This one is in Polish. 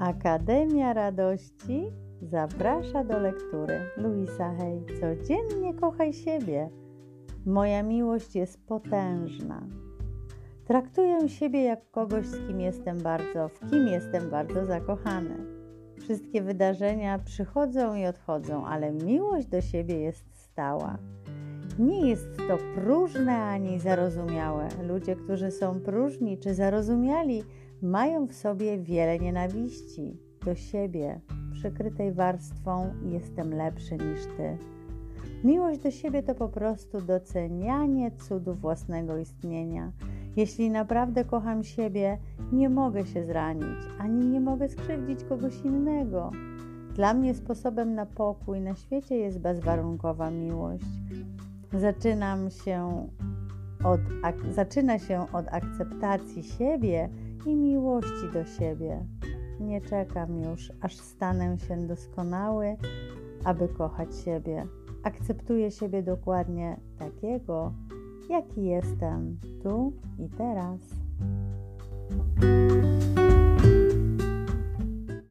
Akademia Radości zaprasza do lektury. Luisa Hej, codziennie kochaj siebie. Moja miłość jest potężna. Traktuję siebie jak kogoś, z kim jestem bardzo, w kim jestem bardzo zakochany. Wszystkie wydarzenia przychodzą i odchodzą, ale miłość do siebie jest stała. Nie jest to próżne ani zarozumiałe. Ludzie, którzy są próżni czy zarozumiali, mają w sobie wiele nienawiści do siebie, przykrytej warstwą jestem lepszy niż ty. Miłość do siebie to po prostu docenianie cudu własnego istnienia. Jeśli naprawdę kocham siebie, nie mogę się zranić, ani nie mogę skrzywdzić kogoś innego. Dla mnie sposobem na pokój na świecie jest bezwarunkowa miłość. Zaczynam się od, ak, zaczyna się od akceptacji siebie i miłości do siebie. Nie czekam już, aż stanę się doskonały, aby kochać siebie. Akceptuję siebie dokładnie takiego, jaki jestem tu i teraz.